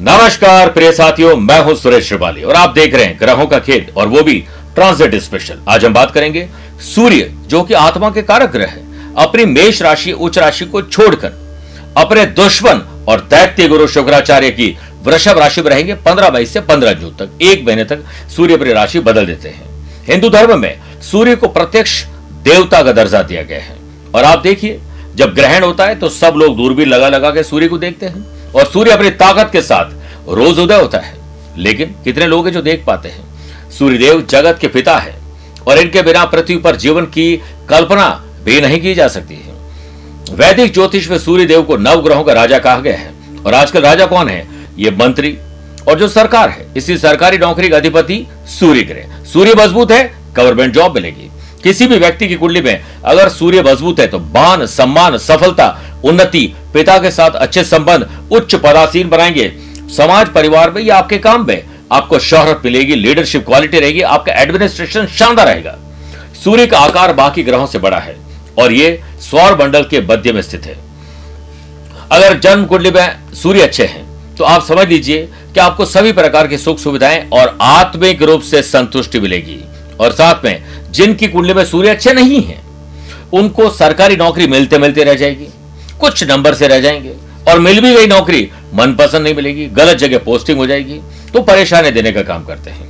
नमस्कार, प्रिय साथियों, मैं हूँ सुरेश श्रिवाली और आप देख रहे हैं ग्रहों का खेल और वो भी ट्रांसिट स्पेशल। आज हम बात करेंगे सूर्य, जो कि आत्मा के कारक ग्रह है, अपनी मेष राशि, उच्च राशि को छोड़कर। अपने दुश्मन और दैत्य गुरु शुक्राचार्य की वृषभ राशि में रहेंगे पंद्रह मई से पंद्रह जून तक। एक महीने तक सूर्य अपनी राशि बदल देते हैं। हिंदू धर्म में सूर्य को प्रत्यक्ष देवता का दर्जा दिया गया है। और आप देखिए, जब ग्रहण होता है तो सब लोग दूरबीन लगा लगा के सूर्य को देखते हैं। और सूर्य अपनी ताकत के साथ रोज उदय होता है। लेकिन कितने लोग हैं जो देख पाते हैं? सूर्यदेव जगत के पिता है और इनके बिना पृथ्वी पर जीवन की कल्पना भी नहीं की जा सकती है। वैदिक ज्योतिष में सूर्य देव को नव ग्रहों का राजा कहा गया है। और आजकल राजा कौन है? ये मंत्री और जो सरकार है, इसी सरकारी नौकरी का अधिपति सूर्य ग्रह सूर्य मज़बूत है गवर्नमेंट जॉब मिलेगी। किसी भी व्यक्ति की कुंडली में अगर सूर्य मज़बूत है तो बान सम्मान, सफलता उन्नति। पिता के साथ अच्छे संबंध, उच्च पदासीन बनाएँगे। समाज परिवार में या आपके काम में। आपको शोहरत मिलेगी लीडरशिप क्वालिटी रहेगी, आपका एडमिनिस्ट्रेशन शानदार रहेगा। सूर्य का आकार बाकी ग्रहों से बड़ा है और ये सौर मंडल के मध्य में स्थित है। अगर जन्म कुंडली में सूर्य अच्छे हैं तो आप समझ लीजिए कि आपको सभी प्रकार की सुख सुविधाएँ और आत्मिक रूप से संतुष्टि मिलेगी। और साथ में जिनकी कुंडली में सूर्य अच्छे नहीं है, उनको सरकारी नौकरी मिलते मिलते रह जाएगी। कुछ नंबर से रह जाएँगे। और मिल भी गई नौकरी, मनपसंद नहीं मिलेगी, गलत जगह पोस्टिंग हो जाएगी तो परेशानी देने का काम करते हैं।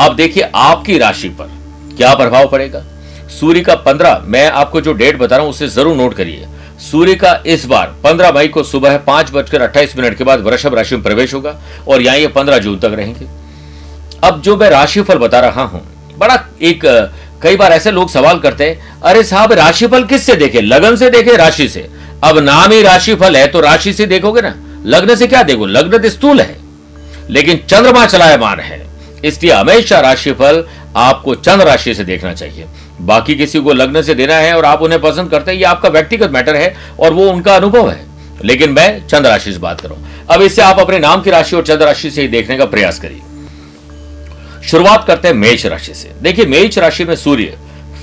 अब देखिए आपकी राशि पर क्या प्रभाव पड़ेगा? सूर्य का पंद्रह, मैं आपको जो डेट बता रहा हूँ, उसे ज़रूर नोट करिए। सूर्य का इस बार, पंद्रह मई को सुबह पाँच बजकर अट्ठाईस मिनट के बाद वृषभ राशि में प्रवेश होगा, और यहाँ ये पंद्रह जून तक रहेंगे। अब जो मैं राशिफल बता रहा हूँ, बड़ा एक कई बार ऐसे लोग सवाल करते हैं अरे साहब, राशिफल किससे देखे? लगन से देखे राशि से? अब नाम ही राशिफल है तो राशि से देखोगे ना? लग्न से क्या देखो? लग्न तो स्थूल है, लेकिन चंद्रमा चलायमान है। इसलिए हमेशा राशिफल आपको चंद्र राशि से देखना चाहिए। बाकी किसी को लग्न से देना है और आप उन्हें पसंद करते हैं, ये आपका व्यक्तिगत मैटर है और वो उनका अनुभव है। लेकिन मैं चंद्र राशि से बात करूँ अब इससे आप अपने नाम की राशि और चंद्र राशि से ही देखने का प्रयास करिए। शुरुआत करते हैं मेष राशि से। देखिए मेष राशि में सूर्य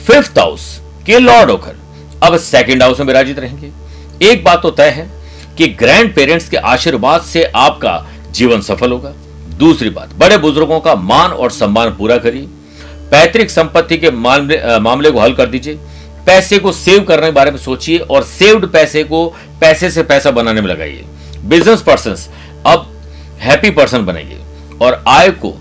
फिफ्थ हाउस के लॉर्ड होकर अब सेकंड हाउस में विराजित रहेंगे। एक बात तो तय है कि ग्रैंड पेरेंट्स के आशीर्वाद से आपका जीवन सफल होगा। दूसरी बात बड़े बुज़ुर्गों का मान और सम्मान पूरा करिए। पैतृक संपत्ति के मामले, मामले को हल कर दीजिए। पैसे को सेव करने के बारे में सोचिए और सेव्ड पैसे को पैसे से पैसा बनाने में लगाइए। बिज़नेस पर्सन अब हैप्पी पर्सन बनेंगे और आय को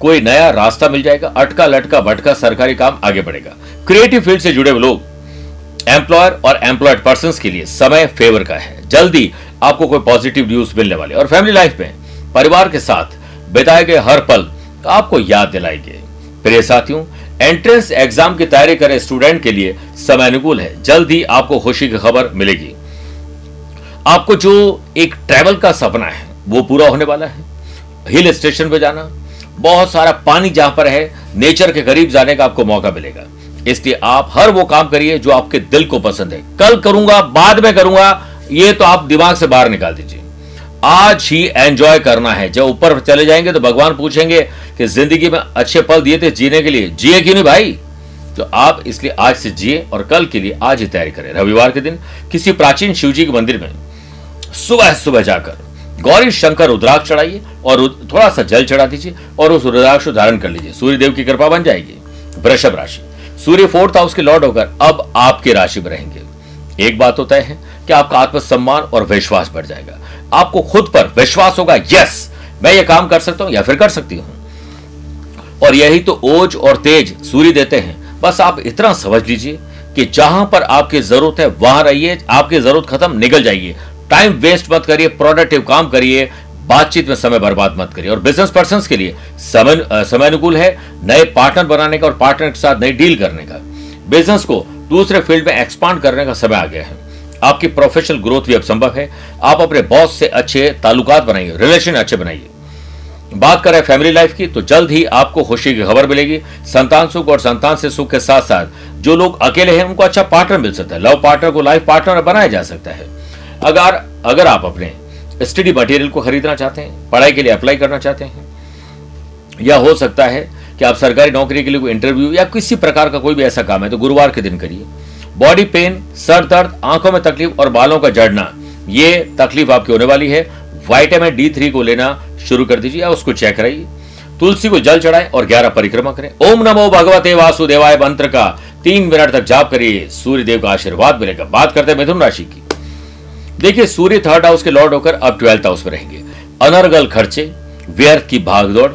कोई नया रास्ता मिल जाएगा अटका लटका भटका सरकारी काम आगे बढ़ेगा। क्रिएटिव फ़ील्ड से जुड़े हुए लोग एम्प्लॉयर और एम्प्लॉयड पर्सन के लिए समय फेवर का है। जल्दी आपको कोई पॉजिटिव न्यूज़ मिलने वाले और फैमिली लाइफ में, परिवार के साथ बिताए गए हर पल आपको याद दिलाएँगे। प्रिय साथियों एंट्रेंस एग्ज़ाम की तैयारी करे स्टूडेंट के लिए समय अनुकूल है। जल्द ही आपको खुशी की खबर मिलेगी। आपको जो एक ट्रैवल का सपना है, वो पूरा होने वाला है। हिल स्टेशन पे जाना बहुत सारा पानी जहाँ पर है नेचर के करीब जाने का आपको मौका मिलेगा। इसलिए आप हर वो काम करिए जो आपके दिल को पसंद है। कल करूँगा, बाद में करूँगा, ये तो आप दिमाग से बाहर निकाल दीजिए। आज ही एंजॉय करना है। जब ऊपर चले जाएँगे तो भगवान पूछेंगे कि ज़िंदगी में अच्छे पल दिए थे जीने के लिए। जिए क्यों नहीं भाई? तो आप इसलिए आज से जिए और कल के लिए आज ही तैयारी करें। रविवार के दिन किसी प्राचीन शिवजी के मंदिर में सुबह सुबह जाकर गौरी शंकर रुद्राक्ष चढ़ाइए और थोड़ा सा जल चढ़ा दीजिए और उस रुद्राक्ष को धारण कर लीजिए। सूर्य देव की कृपा बन जाएगी। वृषभ राशि। सूर्य फोर्थ हाउस के लॉर्ड होकर अब आपकी राशि में रहेंगे। एक बात होता है कि आपका आत्मसम्मान और विश्वास बढ़ जाएगा। आपको खुद पर विश्वास होगा, यस, मैं ये काम कर सकता हूँ या फिर कर सकती हूँ। और यही तो ओज और तेज सूर्य देते हैं। बस आप इतना समझ लीजिए कि जहाँ पर आपकी ज़रूरत है, वहाँ रहिए, आपकी ज़रूरत खत्म, निकल जाइए। टाइम वेस्ट मत करिए प्रोडक्टिव काम करिए, बातचीत में समय बर्बाद मत करिए। और बिज़नेस पर्सन के लिए समय समय अनुकूल है नए पार्टनर बनाने का और पार्टनर के साथ नई डील करने का। बिज़नेस को दूसरे फ़ील्ड में एक्सपांड करने का समय आ गया है। आपकी प्रोफेशनल ग्रोथ भी अब संभव है। आप अपने बॉस से अच्छे ताल्लुकात बनाइए रिलेशन अच्छे बनाइए। बात करें फैमिली लाइफ की तो जल्द ही आपको खुशी की खबर मिलेगी। संतान सुख और संतान से सुख के साथ साथ जो लोग अकेले हैं, उनको अच्छा पार्टनर मिल सकता है। लव पार्टनर को लाइफ पार्टनर बनाया जा सकता है। अगर अगर आप अपने स्टडी मटेरियल को खरीदना चाहते हैं, पढ़ाई के लिए अप्लाई करना चाहते हैं, या हो सकता है कि आप सरकारी नौकरी के लिए कोई इंटरव्यू या किसी प्रकार का कोई भी ऐसा काम है तो गुरुवार के दिन करिए। बॉडी पेन सर दर्द, आँखों में तकलीफ़ और बालों का जड़ना, ये तकलीफ़ आपकी होने वाली है। वाइटामिन डी थ्री को लेना शुरू कर दीजिए या उसको चेक कराइए। तुलसी को जल चढ़ाए और ग्यारह परिक्रमा करें। ओम नमो भगवते वासुदेवाय मंत्र का तीन मिनट तक जाप करिए। सूर्य देव का आशीर्वाद मिलेगा। बात करते हैं मिथुन राशि की। देखिए, सूर्य थर्ड हाउस के लॉर्ड होकर अब ट्वेल्थ हाउस में रहेंगे। अनर्गल खर्चे, व्यर्थ की भागदौड़,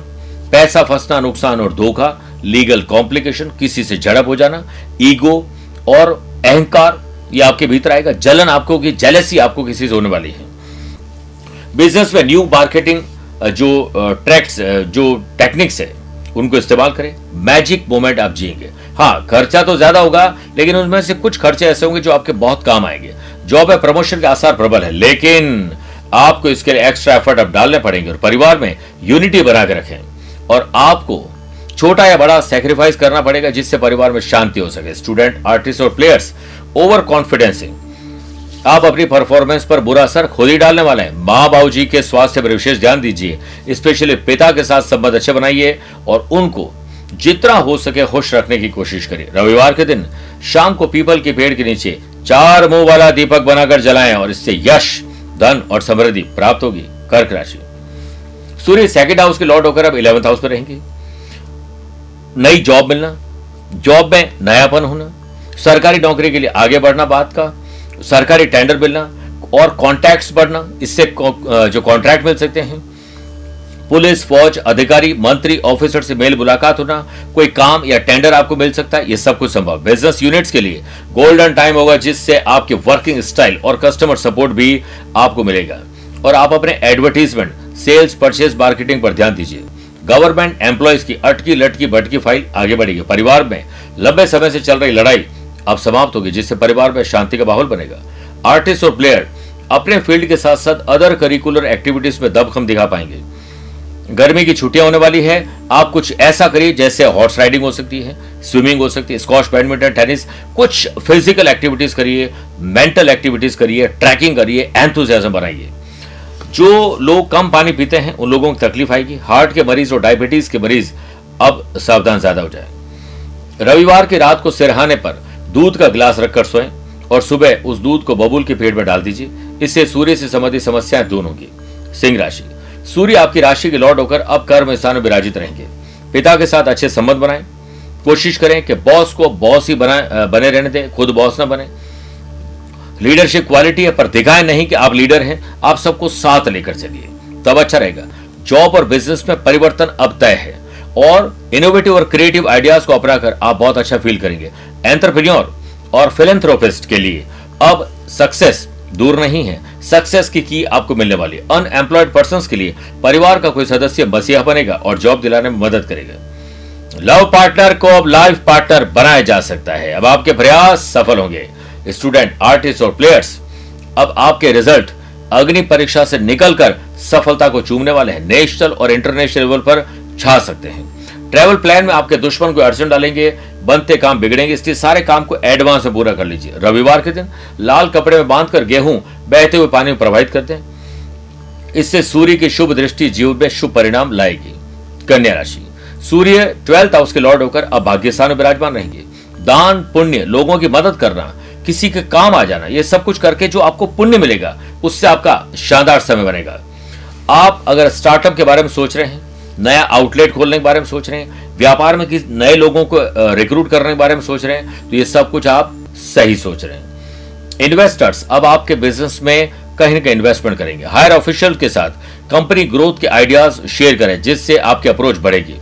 पैसा फंसना, नुकसान और धोखा लीगल कॉम्प्लिकेशन किसी से झड़प हो जाना ईगो और अहंकार ये आपके भीतर आएगा। जलन आपको की जेलेसी आपको किसी से होने वाली है। बिज़नेस में न्यू मार्केटिंग जो ट्रैक्स जो टेक्निक्स है, उनको इस्तेमाल करें। मैजिक मोमेंट आप जिएँगे। हाँ खर्चा तो ज़्यादा होगा, लेकिन उनमें से कुछ खर्चे ऐसे होंगे जो आपके बहुत काम आएँगे। जॉब है प्रमोशन के आसार प्रबल है, लेकिन आपको इसके लिए एक्स्ट्रा एफर्ट अब डालने पड़ेंगे और परिवार में यूनिटी बना के रखें। और आपको छोटा या बड़ा सेक्रीफाइस करना पड़ेगा जिससे परिवार में शांति हो सके। स्टूडेंट आर्टिस्ट और प्लेयर्स ओवर कॉन्फिडेंसिंग आप अपनी परफॉर्मेंस पर बुरा असर खुद ही डालने वाले हैं। माँ बाबू जी के स्वास्थ्य पर विशेष ध्यान दीजिए। स्पेशली पिता के साथ संबंध अच्छे बनाइए और उनको जितना हो सके खुश रखने की कोशिश करें। रविवार के दिन शाम को पीपल के पेड़ के नीचे चार मुँह वाला दीपक बनाकर जलाएँ और इससे यश, धन और समृद्धि प्राप्त होगी कर्क राशि सूर्य सेकंड हाउस के लॉर्ड होकर अब इलेवंथ हाउस में रहेंगे। नई जॉब मिलना जॉब में नयापन होना, सरकारी नौकरी के लिए आगे बढ़ना बात का, सरकारी टेंडर मिलना और कॉन्ट्रैक्ट्स बढ़ना, इससे जो कॉन्ट्रैक्ट मिल सकते हैं। पुलिस, फौज, अधिकारी, मंत्री, ऑफिसर से मेल मुलाकात होना, कोई काम या टेंडर आपको मिल सकता है, ये सब कुछ संभव। बिज़नेस यूनिट्स के लिए गोल्डन टाइम होगा, जिससे आपके वर्किंग स्टाइल और कस्टमर सपोर्ट भी आपको मिलेगा। और आप अपने एडवर्टीजमेंट, सेल्स, परचेज, मार्केटिंग पर ध्यान दीजिए। गवर्नमेंट एम्प्लॉयज़ की अटकी लटकी भटकी फ़ाइल आगे बढ़ेगी। परिवार में लंबे समय से चल रही लड़ाई अब समाप्त होगी, जिससे परिवार में शांति का माहौल बनेगा। आर्टिस्ट और प्लेयर अपने फ़ील्ड के साथ साथ अदर करिकुलर एक्टिविटीज़ में दबखम दिखा पाएँगे। गर्मी की छुट्टियाँ होने वाली है। आप कुछ ऐसा करिए जैसे हॉर्स राइडिंग हो सकती है स्विमिंग हो सकती है स्कॉश बैडमिंटन टेनिस कुछ फ़िज़िकल एक्टिविटीज़ करिए मेंटल एक्टिविटीज़ करिए ट्रैकिंग करिए एंथुजियाज्म बनाइए। जो लोग कम पानी पीते हैं, उन लोगों को तकलीफ़ आएगी। हार्ट के मरीज़ और डायबिटीज़ के मरीज़ अब सावधान ज़्यादा हो जाए। रविवार की रात को सिरहाने पर दूध का गिलास रखकर सोएँ और सुबह उस दूध को बबूल के पेट में डाल दीजिए। इससे सूर्य से संबंधित समस्याएँ दूर होंगी। सिंह राशि। सूर्य आपकी राशि के लॉर्ड होकर अब कर्म स्थान में विराजित रहेंगे। पिता के साथ अच्छे संबंध बनाएँ। कोशिश करें कि बॉस को बॉस ही बना बने रहने दें, खुद बॉस ना बने। लीडरशिप क्वालिटी है, पर दिखाएँ नहीं कि आप लीडर हैं। आप सबको साथ लेकर चलिए। तब अच्छा रहेगा। जॉब और बिज़नेस में परिवर्तन अब तय है। और इनोवेटिव और क्रिएटिव आइडियाज़ को अपनाकर आप बहुत अच्छा फील करेंगे। एंटरप्रेन्योर और फिलेंथ्रोपिस्ट के लिए अब सक्सेस दूर नहीं है। सक्सेस की की आपको मिलने वाली अनएम्प्लॉयड पर्सन के लिए परिवार का कोई सदस्य मसीहा बनेगा और जॉब दिलाने में मदद करेगा। लव पार्टनर को अब लाइफ पार्टनर बनाया जा सकता है। अब आपके प्रयास सफल होंगे। स्टूडेंट आर्टिस्ट और प्लेयर्स अब आपके रिज़ल्ट अग्नि परीक्षा से निकलकर सफलता को चूमने वाले हैं। नेशनल और इंटरनेशनल लेवल पर छा सकते हैं। ट्रेवल प्लान में आपके दुश्मन को अड़चन डालेंगे, बनते काम बिगड़ेंगे, इसलिए सारे काम को एडवांस में पूरा कर लीजिए। रविवार के दिन लाल कपड़े में बांधकर गेहूँ बहते हुए पानी में प्रवाहित करते हैं। इससे सूर्य की शुभ दृष्टि जीवन में शुभ परिणाम लाएगी। कन्या राशि। सूर्य ट्वेल्थ हाउस के लॉर्ड होकर अब भाग्यस्थान विराजमान रहेंगे। दान, पुण्य, लोगों की मदद करना, किसी के काम आ जाना, ये सब कुछ करके जो आपको पुण्य मिलेगा, उससे आपका शानदार समय बनेगा। आप अगर स्टार्टअप के बारे में सोच रहे हैं नया आउटलेट खोलने के बारे में सोच रहे हैं व्यापार में किस नए लोगों को रिक्रूट करने के बारे में सोच रहे हैं तो ये सब कुछ आप सही सोच रहे हैं। इन्वेस्टर्स अब आपके बिज़नेस में कहीं ना कहीं इन्वेस्टमेंट करेंगे। हायर ऑफिशियल के साथ कंपनी ग्रोथ के आइडियाज़ शेयर करें जिससे आपकी अप्रोच बढ़ेगी।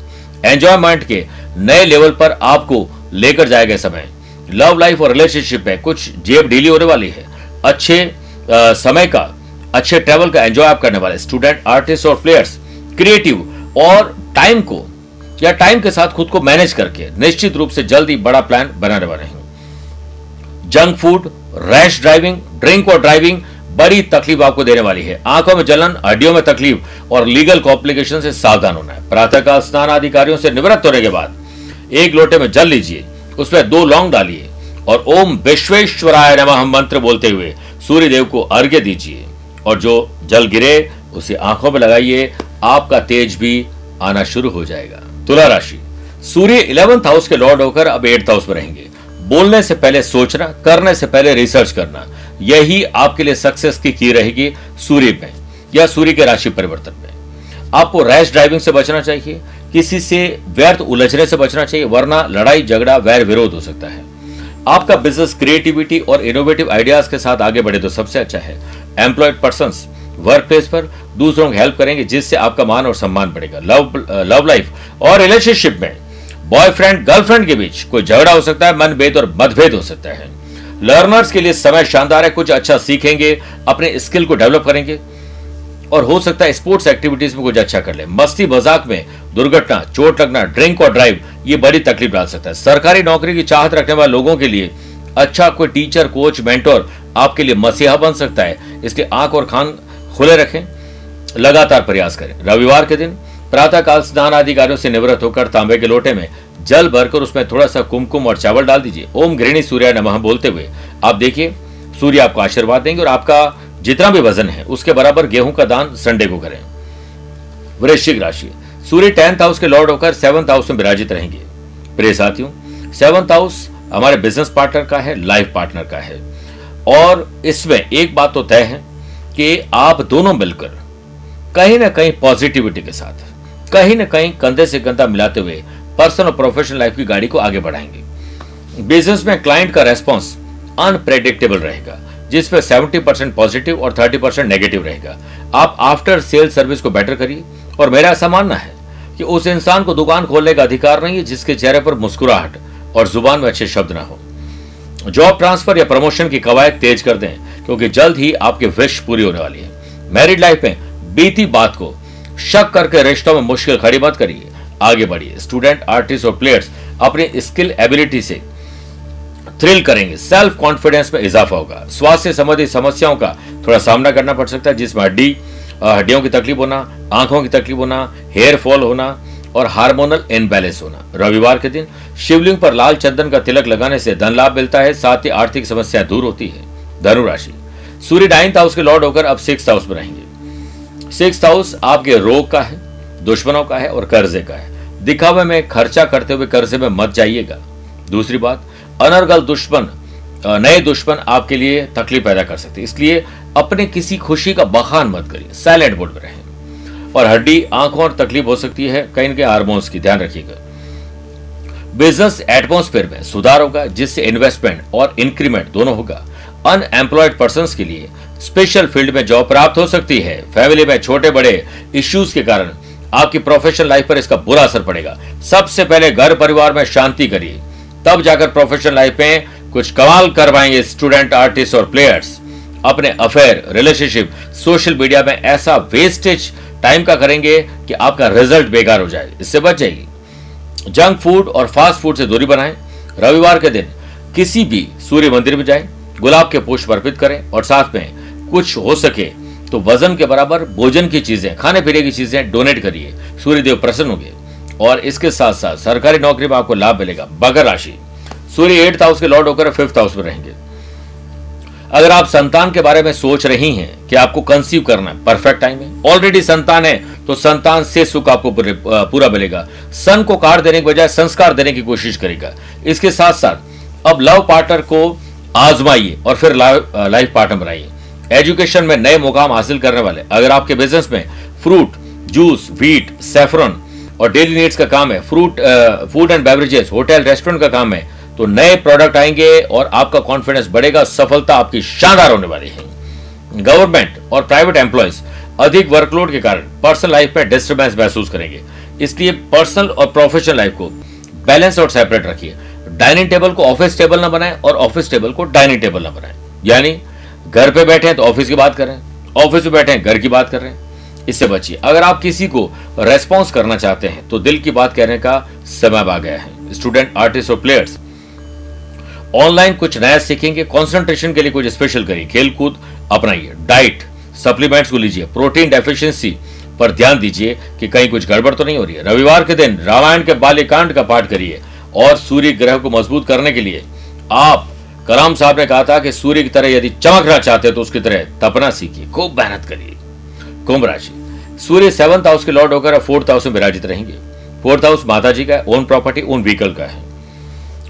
एंजॉयमेंट के नए लेवल पर आपको लेकर जाएगा समय। लव लाइफ और रिलेशनशिप में कुछ जेब ढीली होने वाली है। अच्छे आ, समय का अच्छे ट्रेवल का एंजॉय आप करने वाले। स्टूडेंट आर्टिस्ट और प्लेयर्स क्रिएटिव और टाइम को, या टाइम के साथ खुद को मैनेज करके निश्चित रूप से जल्द ही बड़ा प्लान बनाने वाले हैं। Junk food rash driving drink और ड्राइविंग बड़ी तकलीफ़ आपको देने वाली है। आँखों में जलन, हड्डियों में तकलीफ़ और लीगल कॉम्प्लिकेशन से सावधान होना है। प्रातःकाल स्नान अधिकारियों से निवृत्त होने के बाद एक लोटे में जल लीजिए, उसमें दो लौंग डालिए और ओम विश्वेश्वराय नमः मंत्र बोलते हुए सूर्य देव को अर्घ्य दीजिए और जो जल गिरे उसे आँखों में लगाइए आपका तेज भी आना शुरू हो जाएगा। तुला राशि। सूर्य इलेवंथ हाउस के लॉर्ड होकर अब एट्थ हाउस में रहेंगे। बोलने से पहले सोचना, करने से पहले रिसर्च करना, यही आपके लिए सक्सेस की की रहेगी सूर्य में, या सूर्य के राशि परिवर्तन में। आपको रैश ड्राइविंग से बचना चाहिए, किसी से व्यर्थ उलझने से बचना चाहिए, वरना लड़ाई, झगड़ा, वैर विरोध हो सकता है। आपका बिज़नेस क्रिएटिविटी और इनोवेटिव आइडियाज़ के साथ आगे बढ़े तो सबसे अच्छा है। एम्प्लॉयड पर्सन वर्क प्लेस पर दूसरों की हेल्प करेंगे, जिससे आपका मान और सम्मान बढ़ेगा। लव लव लाइफ और रिलेशनशिप में बॉयफ्रेंड गर्लफ्रेंड के बीच कोई झगड़ा हो सकता है, मनभेद और मतभेद हो सकता है। लर्नर्स के लिए समय शानदार है, कुछ अच्छा सीखेंगे, अपने स्किल को डेवलप करेंगे और हो सकता है स्पोर्ट्स एक्टिविटीज़ में कुछ अच्छा कर ले। मस्ती मज़ाक में दुर्घटना, चोट लगना ड्रिंक और ड्राइव ये बड़ी तकलीफ़ डाल सकता है। सरकारी नौकरी की चाहत रखने वाले लोगों के लिए अच्छा कोई टीचर कोच मेंटोर आपके लिए मसीहा बन सकता है। इसलिए आँख और खान खुले रखें, लगातार प्रयास करें। रविवार के दिन प्रातःकाल स्नान आदि कार्यों से निवृत्त होकर तांबे के लोटे में जल भरकर उसमें थोड़ा सा कुमकुम और चावल डाल दीजिए। ओम घृणी सूर्य नमः बोलते हुए आप देखिए, सूर्य आपको आशीर्वाद देंगे और आपका जितना भी वज़न है, उसके बराबर गेहूँ का दान संडे को करें। वृश्चिक राशि, सूर्य टेंथ हाउस के लॉर्ड होकर सेवंथ हाउस में विराजित रहेंगे। प्रिय साथियों, सेवंथ हाउस हमारे बिज़नेस पार्टनर का है, लाइफ पार्टनर का है। और इसमें एक बात तो तय है कि आप दोनों मिलकर कहीं ना कहीं पॉजिटिविटी के साथ, कहीं ना कहीं कंधे से कंधा मिलाते हुए पर्सनल और प्रोफेशनल लाइफ की गाड़ी को आगे बढ़ाएँगे। बिज़नेस में क्लाइंट का रेस्पॉन्स अनप्रेडिक्टेबल रहेगा जिसमें 70 परसेंट पॉजिटिव और 30 परसेंट नेगेटिव रहेगा। आप आफ्टर सेल सर्विस को बेटर करिए। और मेरा ऐसा मानना है कि उस इंसान को दुकान खोलने का अधिकार नहीं है जिसके चेहरे पर मुस्कुराहट और ज़ुबान में अच्छे शब्द ना हो। जॉब ट्रांसफ़र या प्रमोशन की कवायद तेज कर दें, क्योंकि जल्द ही आपकी विश पूरी होने वाली है। मैरिड लाइफ में बीती बात को शक करके रिश्तों में मुश्किल खड़ी मत करिए। आगे बढ़िए। स्टूडेंट आर्टिस्ट और प्लेयर्स अपनी स्किल एबिलिटी से थ्रिल करेंगे। सेल्फ कॉन्फिडेंस में इजाफा होगा। स्वास्थ्य संबंधी समस्याओं का थोड़ा सामना करना पड़ सकता है, जिसमें हड्डी, हड्डियों की तकलीफ़ होना, आँखों की तकलीफ़ होना हेयर फॉल होना और हार्मोनल इनबैलेंस होना। रविवार के दिन शिवलिंग पर लाल चंदन का तिलक लगाने से धन लाभ मिलता है, साथ ही आर्थिक समस्या दूर होती है। धनुराशि सूर्य नाइन्थ हाउस के लॉर्ड होकर अब सिक्स हाउस में रहेंगे। सिक्स हाउस आपके रोग का है, दुश्मनों का है और कर्जे का है। दिखावे में खर्चा करते हुए कर्जे में मत जाइएगा। दूसरी बात, अनर्गल दुश्मन नए दुश्मन आपके लिए तकलीफ़ पैदा कर सकते इसलिए अपने किसी खुशी का बखान मत करिए। साइलेंट मोड में रहें। और हड्डी, आँखों और तकलीफ़ हो सकती है। कहीं ना कहीं हार्मोन्स की ध्यान रखिएगा। बिज़नेस एटमोस्फेयर में सुधार होगा, जिससे इन्वेस्टमेंट और इंक्रीमेंट दोनों होगा। अनएम्प्लॉयड पर्सन के लिए स्पेशल फ़ील्ड में जॉब प्राप्त हो सकती है। फैमिली में छोटे बड़े इश्यूज़ के कारण आपकी प्रोफेशनल लाइफ पर इसका बुरा असर पड़ेगा। सबसे पहले घर परिवार में शांति करिए। तब जाकर प्रोफेशनल लाइफ में कुछ कमाल करवाएँगे स्टूडेंट, आर्टिस्ट और प्लेयर्स। अपने अफेयर, रिलेशनशिप, सोशल मीडिया में ऐसा वेस्टेज टाइम का करेंगे कि आपका रिज़ल्ट बेकार हो जाए। इससे बच जाएगी। जंक फ़ूड और फास्ट फ़ूड से दूरी बनाएँ। रविवार के दिन किसी भी सूर्य मंदिर में जाएँ, गुलाब के पुष्प अर्पित करें और साथ में कुछ हो सके तो वज़न के बराबर भोजन की चीज़ें, खाने पीने की चीज़ें डोनेट करिए। सूर्यदेव प्रसन्न होंगे। और इसके साथ साथ सरकारी नौकरी में आपको लाभ मिलेगा। बगर राशि। सूर्य एट्थ हाउस के लॉर्ड होकर फिफ्थ हाउस में रहेंगे। अगर आप संतान के बारे में सोच रही हैं कि आपको कंसीव करना है परफेक्ट टाइम है ऑलरेडी संतान है तो संतान से सुख आपको पूरा मिलेगा। सन को कार देने के बजाय संस्कार देने की कोशिश करेगा। इसके साथ साथ अब लव पार्टनर को आजमाइए और फिर लाइफ पार्टनर बनाइए। एजुकेशन में नए मुकाम हासिल करने वाले, अगर आपके बिज़नेस में फ्रूट जूस व्हीट सेफ्रॉन और डेली नीड्स का काम है fruit food and beverages hotel restaurant का काम है तो नए प्रोडक्ट आएँगे और आपका कॉन्फिडेंस बढ़ेगा, सफलता आपकी शानदार होने वाली है। गवर्नमेंट और प्राइवेट एम्प्लॉयज़ अधिक वर्कलोड के कारण पर्सनल लाइफ में डिस्टर्बेंस महसूस करेंगे। इसलिए पर्सनल और प्रोफेशनल लाइफ को बैलेंस और सेपरेट रखिए। डाइनिंग टेबल को ऑफ़िस टेबल ना बनाएँ और ऑफ़िस टेबल को डाइनिंग टेबल ना बनाएँ। यानी घर पे बैठे हैं तो ऑफ़िस की बात कर ऑफ़िस में बैठे घर की बात कर रहे हैं। इससे बचिए। अगर आप किसी को रेस्पॉन्स करना चाहते हैं तो दिल की बात कहने का समय आ गया है। स्टूडेंट आर्टिस्ट और प्लेयर्स ऑनलाइन कुछ नया सीखेंगे कॉन्सेंट्रेशन के लिए कुछ स्पेशल करिए खेल कूद अपनाइए। डाइट सप्लीमेंट्स को लीजिए। प्रोटीन डेफिशिएंसी पर ध्यान दीजिए कि कहीं कुछ गड़बड़ तो नहीं हो रही है। रविवार के दिन रामायण के बाल्यकांड का पाठ करिए और सूर्य ग्रह को मज़बूत करने के लिए आप, कलाम साहब ने कहा था कि सूर्य की तरह यदि चमकना चाहते हैं तो उसकी तरह तपना सीखिए, खूब मेहनत करिए। कुंभ राशि। सूर्य सेवंथ हाउस के लॉर्ड होकर फोर्थ हाउस में विराजित रहेंगे। फोर्थ हाउस माता जी का ओन प्रॉपर्टी ओन व्हीकल का है।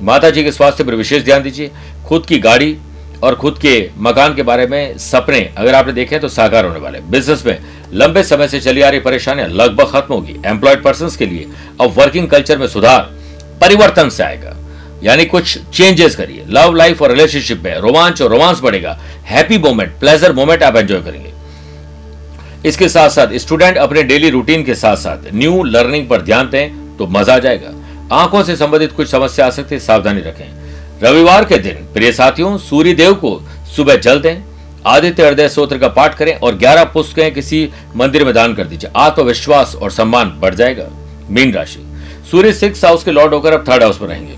माता जी के स्वास्थ्य पर विशेष ध्यान दीजिए। खुद की गाड़ी और खुद के मकान के बारे में सपने अगर आपने देखे तो साकार होने वाले। बिज़नेस में लंबे समय से चली आ रही परेशानियाँ लगभग खत्म होगी। एम्प्लॉयड पर्सन के लिए अब वर्किंग कल्चर में सुधार, परिवर्तन से आएगा। यानी कुछ चेंजेस करिए। लव लाइफ और रिलेशनशिप में रोमांच और रोमांस बढ़ेगा। हैप्पी मोमेंट प्लेजर मोमेंट आप एंजॉय करेंगे। इसके साथ साथ स्टूडेंट अपने डेली रूटीन के साथ साथ न्यू लर्निंग पर ध्यान दें तो मज़ा आ जाएगा। आँखों से संबंधित कुछ समस्या आ सकती है, सावधानी रखें। रविवार के दिन, प्रिय साथियों सूर्य देव को सुबह जल दें, आदित्य हृदय सूत्र का पाठ करें और ग्यारह पुस्तकें किसी मंदिर में दान कर दीजिए। आत्मविश्वास और सम्मान बढ़ जाएगा, मीन राशि। सूर्य सिक्स हाउस के लॉर्ड होकर अब थर्ड हाउस में रहेंगे।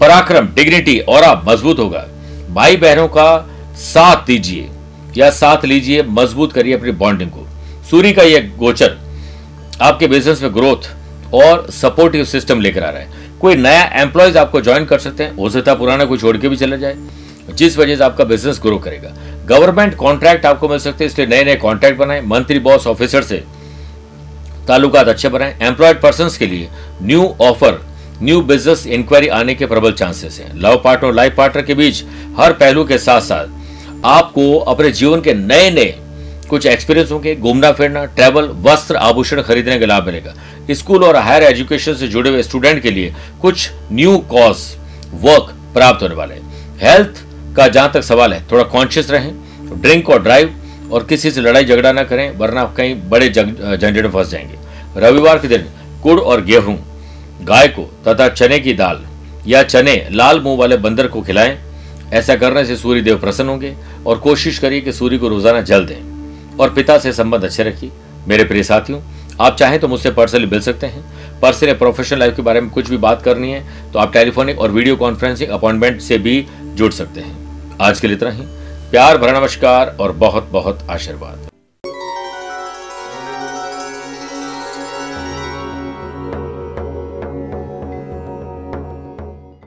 पराक्रम, डिग्निटी, और आप मज़बूत होगा। भाई बहनों का साथ दीजिए, या साथ लीजिए, मज़बूत करिए अपनी बॉन्डिंग को। सूर्य का यह गोचर आपके बिज़नेस में ग्रोथ और सपोर्टिव सिस्टम लेकर आ रहा है। कोई नया एम्प्लॉयज़ आपको ज्वाइन कर सकते हैं, हो सकता पुराना कोई छोड़ के भी चला जाए। जिस वजह से आपका बिज़नेस ग्रो करेगा। गवर्नमेंट कॉन्ट्रैक्ट आपको मिल सकते हैं, इसलिए नए नए कॉन्ट्रैक्ट बनाए, मंत्री बॉस ऑफिसर से ताल्लुकात अच्छे बनाए। एम्प्लॉयड पर्सन के लिए new offer new business inquiry आने के प्रबल चांसेस हैं। लव पार्टनर और लाइफ पार्टनर के बीच हर पहलू के साथ साथ आपको अपने जीवन के नए नए कुछ एक्सपीरियंस होंगे। घूमना फिरना ट्रैवल वस्त्र आभूषण खरीदने का लाभ मिलेगा। स्कूल और हायर एजुकेशन से जुड़े हुए स्टूडेंट के लिए कुछ न्यू कॉज वर्क प्राप्त होने वाले हेल्थ का जहाँ तक सवाल है, थोड़ा कॉन्शियस रहें, ड्रिंक और ड्राइव और किसी से लड़ाई झगड़ा ना करें, वरना कहीं बड़े झंझट में फंस जाएँगे। रविवार के दिन गुड़ और गेहूँ, गाय को तथा चने की दाल या चने लाल मुँह वाले बंदर को खिलाएँ। ऐसा करने से सूर्य देव प्रसन्न होंगे और कोशिश करिए कि सूर्य को रोज़ाना जल दें। और पिता से संबंध अच्छे रखिए। मेरे प्रिय साथियों आप चाहें तो मुझसे पर्सनली मिल सकते हैं। पर्सनल या प्रोफेशनल लाइफ के बारे में कुछ भी बात करनी है तो आप टेलीफोनिक और वीडियो कॉन्फ्रेंसिंग अपॉइंटमेंट से भी जुड़ सकते हैं। आज के लिए इतना ही। प्यार, भरा नमस्कार और बहुत बहुत आशीर्वाद।